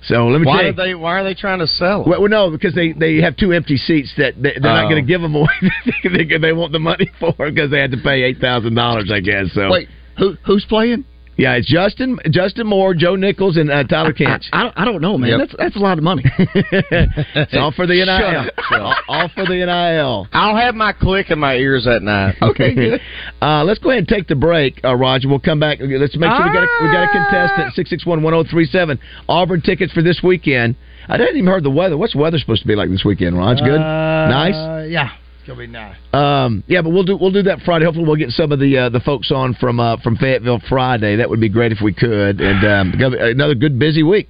So let me why tell are they? Why are they trying to sell? it? Well, well, no, because they, they have two empty seats that they, they're not Oh. going to give them away. they, they want the money for because they had to pay eight thousand dollars, I guess. So Wait, who who's playing? Yeah, it's Justin Justin Moore, Joe Nichols, and uh, Tyler Kinch. I, I, I don't know, man. Yep. That's that's a lot of money. it's all for the NIL. up, Shut all, up. all for the NIL. I'll have my click in my ears at night. Okay. Uh, let's go ahead and take the break, uh, Roger. We'll come back. Let's make sure we got a, we got a contestant six six one one zero three seven. Auburn tickets for this weekend. I didn't even heard the weather. What's the weather supposed to be like this weekend, Raj? Good, nice. Uh, yeah, it's gonna be nice. Um, yeah, but we'll do we'll do that Friday. Hopefully, we'll get some of the uh, the folks on from uh, from Fayetteville Friday. That would be great if we could. And um, another good busy week.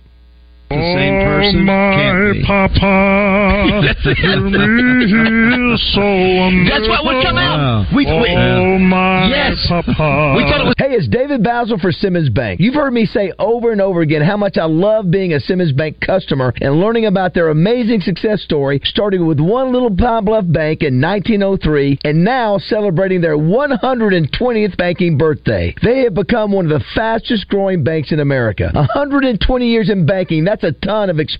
The same person can't be. Papa, hear me so That's what would come out. We, we, Oh my yes. Papa. We thought it was. Hey, it's David Bazzel for Simmons Bank. You've heard me say over and over again how much I love being a Simmons Bank customer and learning about their amazing success story, starting with one little Pine Bluff bank in 1903 and now celebrating their 120th banking birthday. They have become one of the fastest growing banks in America. 120 years in banking, that's a ton of experience.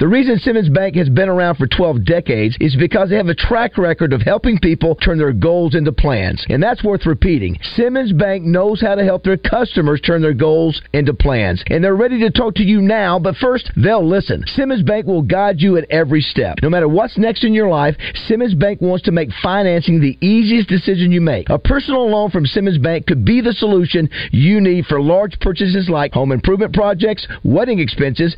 The reason Simmons Bank has been around for 12 decades is because they have a track record of helping people turn their goals into plans. And that's worth repeating. Simmons Bank knows how to help their customers turn their goals into plans. And they're ready to talk to you now, but first, they'll listen. Simmons Bank will guide you at every step. No matter what's next in your life, Simmons Bank wants to make financing the easiest decision you make. A personal loan from Simmons Bank could be the solution you need for large purchases like home improvement projects, wedding expenses,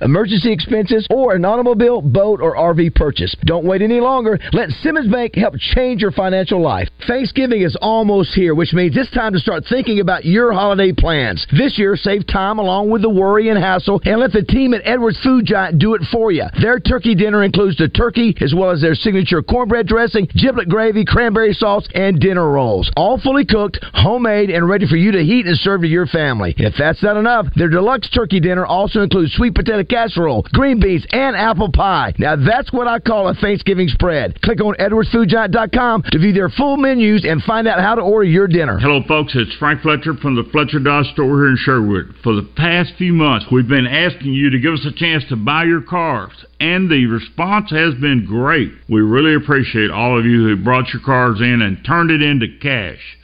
emergency expenses, or an automobile, boat, or RV purchase. Don't wait any longer. Let Simmons Bank help change your financial life. Thanksgiving is almost here, which means it's time to start thinking about your holiday plans. This year, save time along with the worry and hassle and let the team at Edwards Food Giant do it for you. Their turkey dinner includes the turkey as well as their signature cornbread dressing, giblet gravy, cranberry sauce, and dinner rolls. All fully cooked, homemade, and ready for you to heat and serve to your family. If that's not enough, their deluxe turkey dinner also includes sweet potato casserole, green beans, and apple pie. Now that's what I call a Thanksgiving spread. Click on edwardsfoodgiant.com to view their full menus and find out how to order your dinner. Hello, folks. It's Frank Fletcher from the Fletcher Dodge store here in Sherwood. For the past few months, we've been asking you to give us a chance to buy your cars, and the response has been great. We really appreciate all of you who brought your cars in and turned it into cash.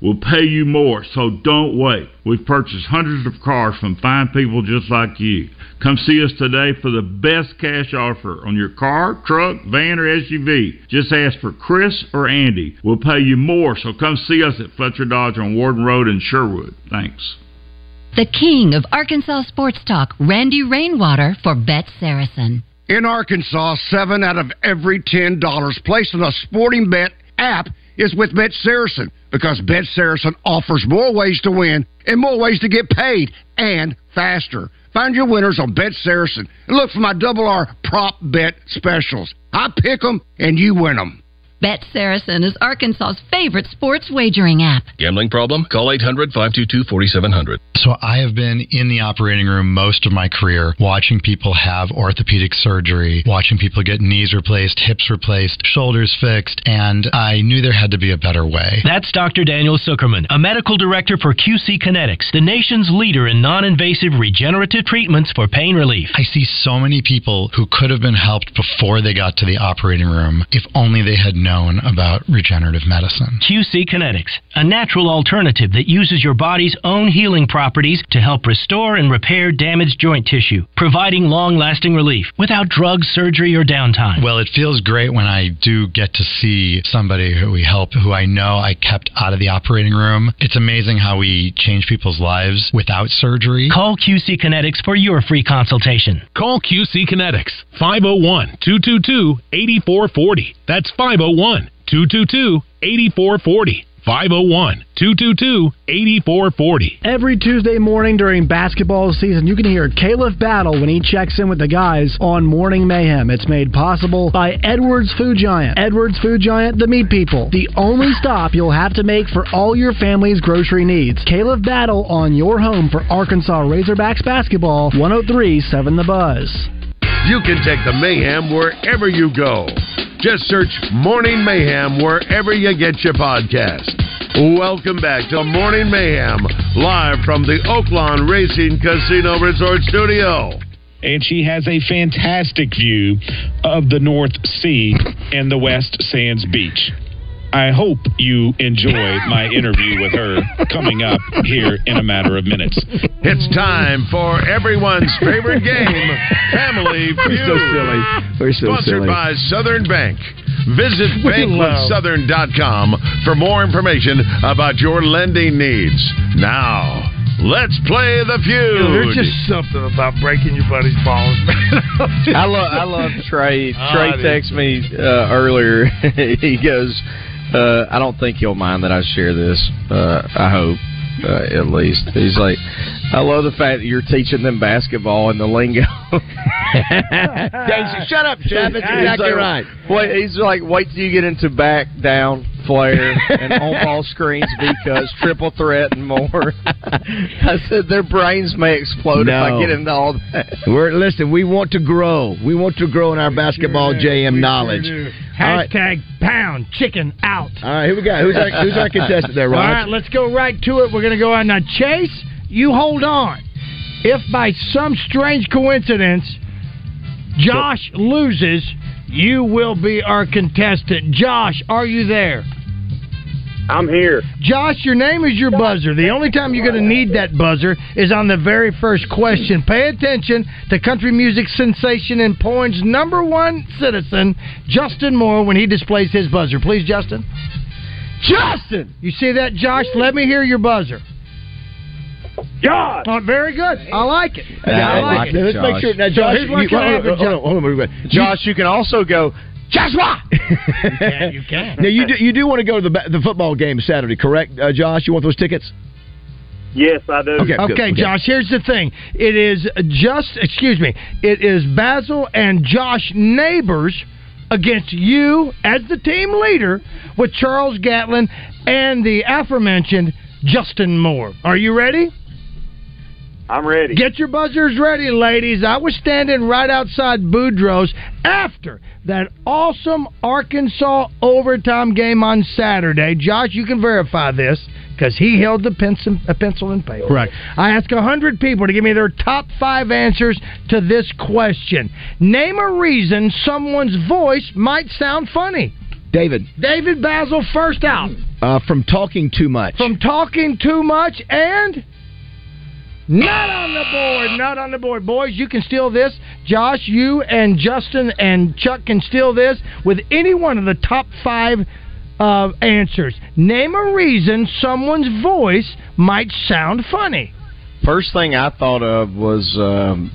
We'll pay you more, so don't wait. We've purchased hundreds of cars from fine people just like you. Come see us today for the best cash offer on your car, truck, van, or SUV. Just ask for Chris or Andy. We'll pay you more, so come see us at Fletcher Dodge on Warden Road in Sherwood. Thanks. The king of Arkansas sports talk, Randy Rainwater for Bet Saracen. In Arkansas, seven out of every ten dollars placed on a sporting bet app is with Bet Saracen because Bet Saracen offers more ways to win and more ways to get paid and faster. Find your winners on Bet Saracen and look for my double R prop bet specials. I pick 'em and you win 'em. Bet Saracen is Arkansas's favorite sports wagering app. Gambling problem? Call 800 522 4700. So I have been in the operating room most of my career, watching people have orthopedic surgery, watching people get knees replaced, hips replaced, shoulders fixed, and I knew there had to be a better way. That's Dr. Daniel Zuckerman, a medical director for QC Kinetics, the nation's leader in non invasive regenerative treatments for pain relief. I see so many people who could have been helped before they got to the operating room if only they had known known about regenerative medicine. QC Kinetics, a natural alternative that uses your body's own healing properties to help restore and repair damaged joint tissue, providing long lasting relief without drugs, surgery, or downtime. Well, it feels great when I do get to see somebody who we help who I know I kept out of the operating room. It's amazing how we change people's lives without surgery. Call QC Kinetics for your free consultation. Call QC Kinetics 501 222 8440. That's 501 222 8440. 501 222 8440. Every Tuesday morning during basketball season, you can hear Khalif Battle when he checks in with the guys on Morning Mayhem. It's made possible by Edwards Food Giant. Edwards Food Giant, the meat people. The only stop you'll have to make for all your family's grocery needs. Khalif Battle on your home for Arkansas Razorbacks basketball, 1037 The Buzz. You can take the mayhem wherever you go. Just search Morning Mayhem wherever you get your podcast. Welcome back to Morning Mayhem, live from the Oaklawn Racing Casino Resort Studio. and she has a fantastic view of the North Sea and the West Sands Beach. I hope you enjoy my interview with her coming up here in a matter of minutes. It's time for everyone's favorite game, Family Feud. We're so silly. We're so Sponsored silly. by Southern Bank. Visit We love- bankwithsouthern.com for more information about your lending needs. Now, let's play the feud. There's just something about breaking your buddy's balls, man. I love I love Trey. Ah, Trey dude. texted me uh, earlier. he goes, uh, "I don't think he'll mind that I share this. Uh, I hope, uh, at least." He's like, "I love the fact that you're teaching them basketball and the lingo." Daisy, shut up, Jeff. It's He's exactly like, right. Wait, he's like, wait till you get into back, down, flare, and on ball screens, because triple threat, and more. I said their brains may explode if I get into all that. We're listen. We want to grow. We want to grow in our basketball JM knowledge. All right, Hashtag pound chicken out. all right. Here we go. Who's our, who's our contestant there, All Rod? right, let's go right to it. We're going to go on now. Chase, you hold on. If by some strange coincidence Josh loses, you will be our contestant. Josh, are you there? I'm here. Josh, your name is your buzzer. The only time you're going to need that buzzer is on the very first question. Pay attention to country music sensation and Poyen's number one citizen, Justin Moore, when he displays his buzzer. Please, Justin. Justin! You see that, Josh? Let me hear your buzzer. Josh! Oh, very good. I like it. Yeah, I I like like it. it, Let's make sure. Now, Josh, here's what you, can hold, happen, on, hold on, hold on, hold on. Josh, you can also go, Joshua! You can. You can. Now you do, you do want to go to the the football game Saturday, correct, uh, Josh? You want those tickets? Yes, I do. Okay, Okay, okay. Josh, here's the thing. It is just, excuse me, it is Bazzel and Josh Neighbors against you as the team leader with Charles Gatlin and the aforementioned Justin Moore. Are you ready? I'm ready. Get your buzzers ready, ladies. I was standing right outside Boudreaux's after that awesome Arkansas overtime game on Saturday. Josh, you can verify this because he held the pencil, a pencil and paper. Correct. I asked 100 people to give me their top five answers to this question. Name a reason someone's voice might sound funny. David, David Bazzel, first out. uh, from talking too much. From talking too much and not on the board. Not on the board. Boys, you can steal this. Josh, you and Justin and Chuck can steal this with any one of the top five uh, answers. Name a reason someone's voice might sound funny. First thing I thought of was um,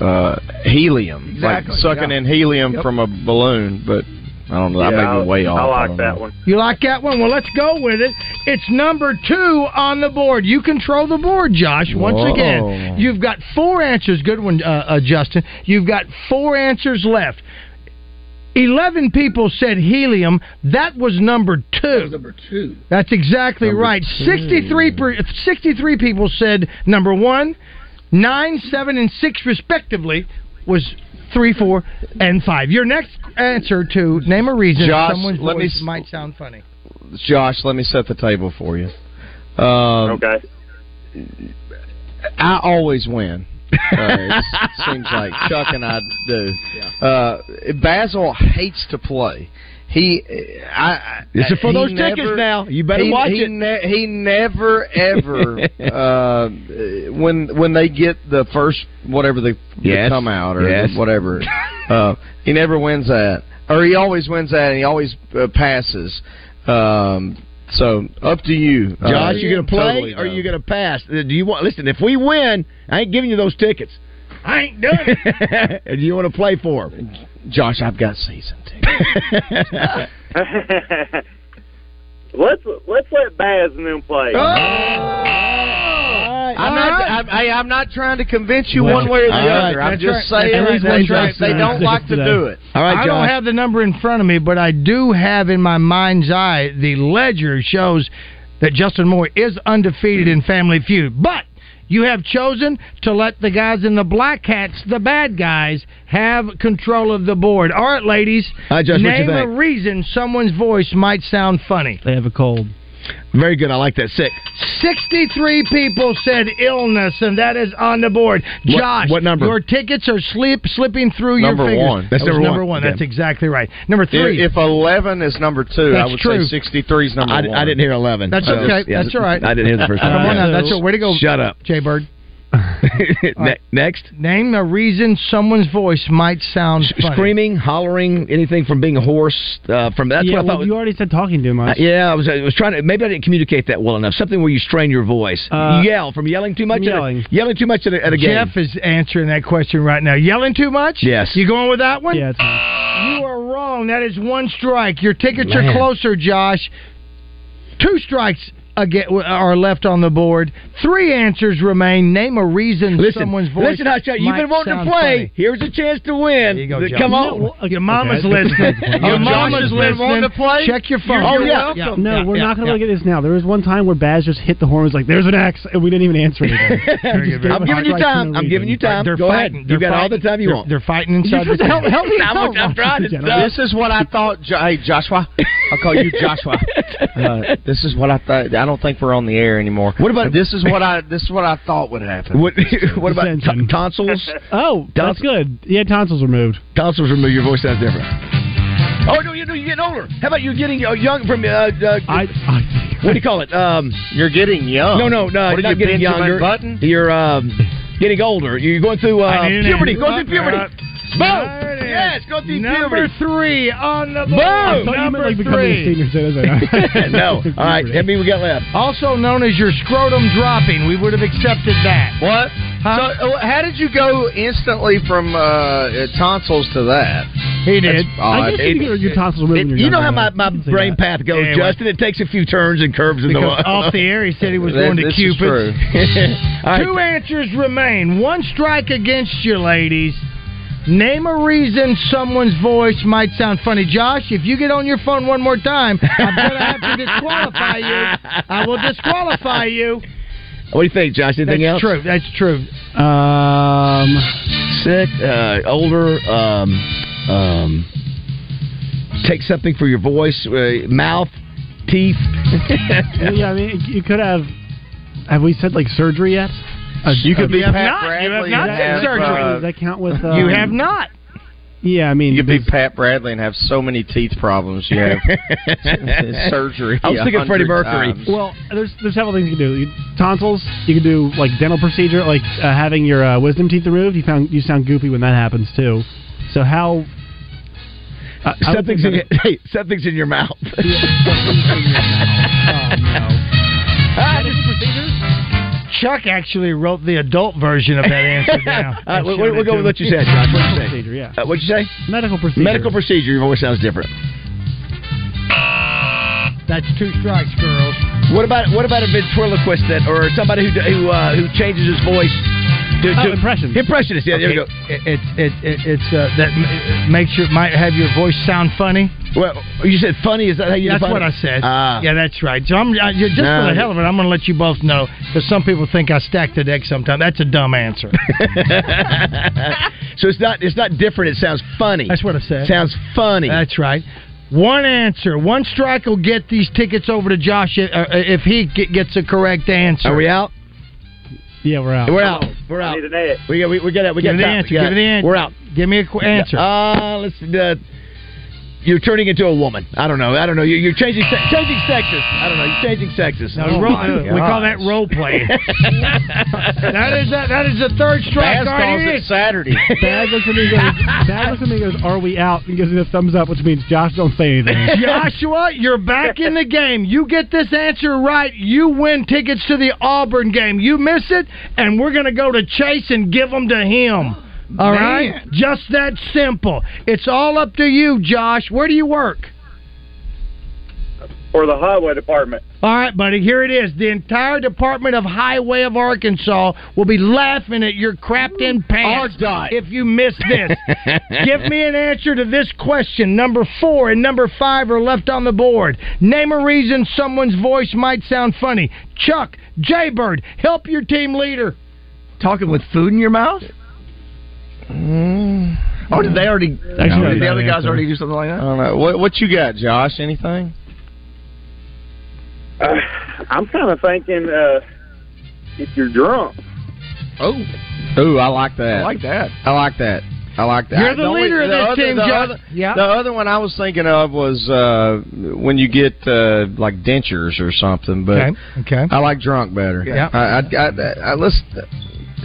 uh, helium, Exactly, like sucking yeah. in helium Yep. from a balloon. But I don't know. I Yeah, may be way off. I like don't that know. one. You like that one? Well, let's go with it. It's number two on the board. You control the board, Josh. Once Whoa. again, you've got four answers. Good one, uh, uh, Justin. You've got four answers left. Eleven people said helium. That was number two. Number two. That's exactly Number right. two. 63, per, 63 people said number one. Nine, seven, and six, respectively, was three, four, and five. Your next answer to name a reason Josh, someone's let me voice s- might sound funny. Josh, let me set the table for you. Um, Okay. I always win. Uh, it seems like Chuck and I do. Uh, Bazzel hates to play. He, I, I- This is for those never- tickets now. You better he, watch he it. Ne- he never ever uh, when when they get the first whatever they, Yes. come out or Yes. whatever. Uh, he never wins that, or he always wins that, and he always uh, passes. Um, so up to you, Uh, Josh, you gonna play totally or no. you gonna pass? Uh, Do you want? Listen, if we win, I ain't giving you those tickets. I ain't doing it. Do you want to play for 'em? Josh, I've got season let's let's let Baz and them play. Oh! I'm not. I'm, hey, I'm not trying to convince you Well, one way or the all right, other. I'm that's just right. saying At least that one they- Josh they don't like to do it. All right, I don't have the number in front of me, but I do have in my mind's eye the ledger shows that Justin Moore is undefeated in Family Feud. But you have chosen to let the guys in the black hats, the bad guys, have control of the board. All right, ladies. Hi, Josh, what you Name a reason someone's voice might sound funny. They have a cold. Very good. I like that. Sick. 63 people said illness, and that is on the board. What- Josh, what number? Your tickets are slip slipping through Number your fingers. Number one. That's was number number one. one. That's exactly right. Number three. If, if 11 is number two, I That's would true. say 63 is number I, one. I didn't hear eleven. That's So, okay. yeah, That's all right. I didn't hear the first one. Come time. on now. That's your way to go. Shut up. Jay Bird. Ne- next. Name a reason someone's voice might sound funny. Screaming, hollering, anything from being hoarse. Uh, from that's yeah, what I well, thought. you already said talking too Uh, much. yeah, I was. I was trying to. Maybe I didn't communicate that well enough. Something where you strain your voice. Uh, you yell from yelling too much. from at a- yelling. yelling too much at a, at a game. Jeff is answering that question right now. Yelling too much? Yes. You going with that one? Yeah, it's You are wrong. That is one strike. Your tickets Man. are closer, Josh. Two strikes again are left on the board. Three answers remain. Name a reason Listen, someone's voice. listen, Hot You've been wanting to play. funny. Here's a chance to win. There you go, Th- Come on. No, your mama's okay. listening. Your Josh mama's listening. wanting to play? Check your phone. Oh, You're yeah. welcome. No, Yeah, we're yeah, not going yeah. to look at this now. There was one time where Baz just hit the horn. and Was like, "There's an X," and we didn't even answer anything. Very good, very I'm giving you time. no I'm giving you time. They're Go fighting. ahead. They're You got all the time you want. They're fighting inside the help, me I'm- out. I'm trying to- This is what I thought. Hey, Joshua. I'll call you Joshua. Uh, this is what I thought. I don't think we're on the air anymore. What about- this? Is what I. This is what I thought would happen. What, what about t- tonsils? Oh, that's good. Yeah, tonsils removed. Tonsils removed. Your voice sounds different. Oh no, you know you're getting older. How about you getting uh, young from uh, uh, I, I what do you call it? Um, You're getting young. no, no, no, What are not you, getting Benjamin younger. Button? You're um, getting older. You're going through uh, I need an puberty. Going through puberty. Uh, Boom. there it is. Yes, go through Number puberty. three on the board. Boom. I thought you meant Number like three. senior no. All right. How many we got left? Also known as your scrotum dropping. We would have accepted that. What? Huh? So, uh, how did you go instantly from uh, tonsils to that? He did. I odd. guess you get your tonsils. It- you you're know how my, my I can see brain that. path goes, Yeah, Justin. It takes a few turns and curves in the Because off the air, he said he was That- going to this is Cupid. true. All right. Two answers remain. One strike against you, ladies. Name a reason someone's voice might sound funny. Josh, if you get on your phone one more time, I'm going to have to disqualify you. I will disqualify you. What do you think, Josh? Anything else? That's else? true. That's true. Um, Sick, uh, older, um, um, take something for your voice, uh, mouth, teeth. yeah, I mean, you could have. Have we said like surgery yet? Uh, You could be have Pat not. You have not and said have, surgery. uh, Does that count with? Um, you have not. Yeah, I mean, You could be Pat Bradley and have so many teeth problems. You have surgery. I was thinking a Freddie Mercury. times. Well, there's there's several things you can do. You, tonsils, you can do like dental procedure, like uh, having your uh, wisdom teeth removed. You found you sound goofy when that happens too. So how? I- I would something's think in your, hey, something's in your mouth. that- Oh, no. Ah, this is procedures. Chuck actually wrote the adult version of that answer down. All right, we'll, we'll go with what you said, Josh. What you say? procedure, yeah. Uh, what'd you say? Medical procedure. Medical procedure. Your voice sounds different. That's two strikes, girls. What about what about a ventriloquist that, or somebody who who uh, who changes his voice? To, Oh, impressions. Impressionist. Yeah, there you go. It, it, it, it, it's uh, that m- makes your might have your voice sound funny. Well, you said funny. Is that how you That's what it? I said. Ah. Yeah, that's right. So I'm I, just No. for the hell of it, I'm going to let you both know because some people think I stack the deck. Sometimes that's a dumb answer. so it's not it's not different. It sounds funny. That's what I said. Sounds funny. That's right. One answer, one strike will get these tickets over to Josh if, uh, if he g- gets a correct answer. Are we out? Yeah, we're out. We're out. We're out. I need an edge. We got we, we got we Give got me the answer. We got- Give me the answer. We're out. Give me a qu- answer. Uh, let's. Uh, you're turning into a woman. I don't know. I don't know. You're, you're changing se- changing sexes. I don't know. You're changing sexes. No, Oh ro- we call that role playing. that is that, that is the third strike. Baz calls here it is. Saturday. Bad looks at me goes, Bad looks at me goes, Are we out? And gives me a thumbs up, which means Josh, don't say anything. Joshua, you're back in the game. You get this answer right, you win tickets to the Auburn game. You miss it, and we're going to go to Chase and give them to him. All Man. right, Just that simple. It's all up to you, Josh. Where do you work? For the highway department. All right, buddy, here it is. The entire Department of Highway of Arkansas will be laughing at your crapped in pants if you miss this. Give me an answer to this question. Number four and number five are left on the board. Name a reason someone's voice might sound funny. Chuck, Jaybird, help your team leader. Talking with food in your mouth? Oh, did they already? Actually, did the other the guys already do something like that? I don't know. What, what you got, Josh? Anything? Uh, I'm kind of thinking uh, if you're drunk. Oh, Ooh, I like that. I like that. I like that. I like that. You're the only- leader of this other, team, Josh. Yeah. The other one I was thinking of was uh, when you get uh, like dentures or something. But Okay, okay. I like drunk better. Yeah. I, I, I, I, let's,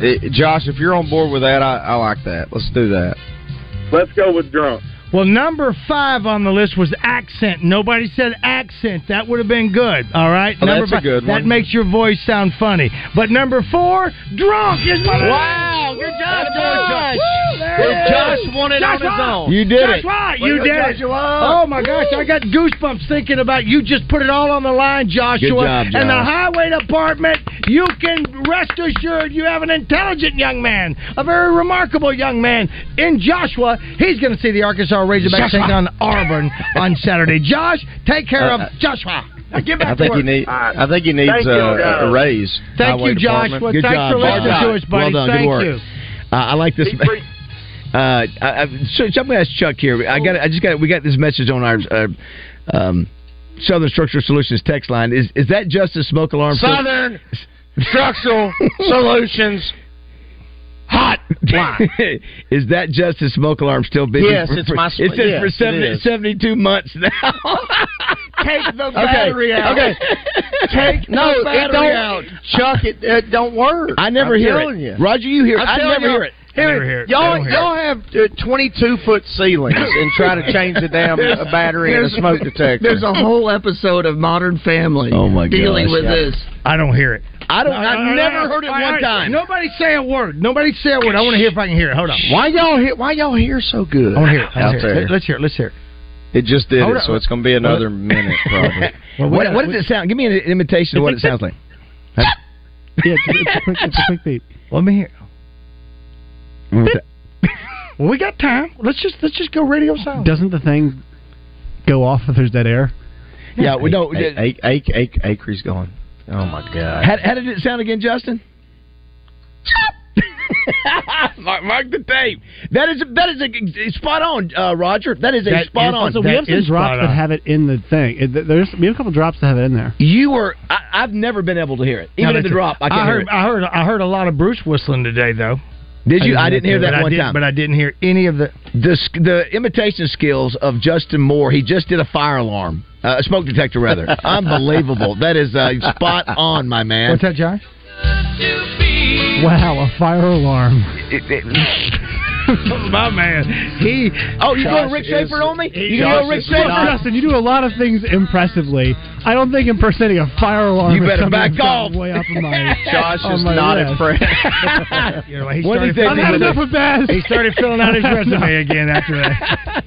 eh, Josh, if you're on board with that, I, I like that. Let's do that. Let's go with drunk. Well, number five on the list was accent. Nobody said accent. That would have been good. All right, Oh, number that's a five. good That makes your voice sound funny. But number four, drunk is my Wow, good job, Josh. Woo, there it Josh is. won it on his Joshua. own. You did That's it. right. You to did go, it. Oh my gosh, I got goosebumps thinking about you. Just put it all on the line, Joshua. Good job, And the highway department, you can rest assured you have an intelligent young man, a very remarkable young man in Joshua. He's going to see the Arkansas Razorbacks Joshua. take on Auburn on Saturday. Josh, take care Uh, of uh, Joshua. Now get back I think work. he need. All right. I think he needs Thank you, uh, guys. a raise. Thank Highway you, Joshua. Department. Good Thanks job, for Josh. listening to us, buddy. Well done. Thank Good work. you. Uh, I like this. He's Uh, I, I, so, so I'm going to ask Chuck here. I got. I just got. We got this message on our uh, um, Southern Structural Solutions text line. Is is that just a smoke alarm? Southern Structural Solutions. hot. is that just a smoke alarm still busy? Yes, for- it's my- It says yes, for 70, is. 72 months now. Take the okay. battery out. Okay. Take No, the it don't. out. Chuck, it, it don't work. I never I'm hear it. You. Roger, you hear it. I'm I never hear it. I never hear Y'all, y'all have uh, 22 foot ceilings and try to change the damn uh, battery in a smoke detector. There's a whole episode of Modern Family Oh, my dealing gosh. with Yeah. this. I don't hear it. I don't. No, I've no, no, never no. heard it All one right, time. Nobody say a word. Nobody say a word. I want to hear if I can hear it. Hold on. Why y'all hear? Why y'all hear so good? I want to hear it. Out wanna hear it. there. Let's hear it. Let's hear it. It just did Hold it, on. so it's going to be another minute probably. Well, we what, got- what does it sound? Give me an imitation of what it sounds like. yeah, it's, it's, a quick, it's a quick beat. Let me hear. Well, we got time. Let's just let's just go radio silent. Doesn't the thing go off if there's dead air? Yeah, we know. Ake, Acre's going. Oh my god! How, how did it sound again, Justin? mark, mark the tape. That is that is a, spot on, uh, Roger. That is a That spot is- on. So we have some drops that have it in the thing. It, there's we have a couple drops that have it in there. You were. I, I've never been able to hear it, even Now, in the drop. I can't I hear heard it. I heard I heard a lot of Bruce whistling today, though. Did you? I didn't hear that but I one did, time. But I didn't hear any of the. the the imitation skills of Justin Moore. He just did a fire alarm, uh, a smoke detector rather. Unbelievable. That is uh, spot on, my man. What's that, Josh? Wow, a fire alarm. My man, he. Oh, you Josh going Rick is- Schaefer on me? You Josh going Rick is Schaefer? Justin, you do a lot of things impressively. I don't think impersonating a fire alarm. You is better something back that's gotten off. Way up in my, Josh on is my not list. impressed. You're like, he started do you think filling I've had enough of Baz. He started filling out his resume again after that.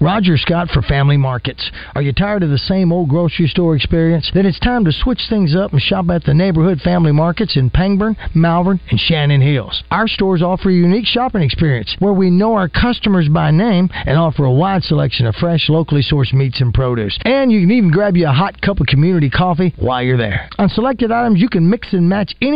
Roger Scott for Family Markets. Are you tired of the same old grocery store experience? Then it's time to switch things up and shop at the neighborhood family markets in Pangburn, Malvern, and Shannon Hills. Our stores offer a unique shopping experience where we know our customers by name and offer a wide selection of fresh, locally sourced meats and produce. And you can even grab you a hot cup of community coffee while you're there. On selected items, you can mix and match any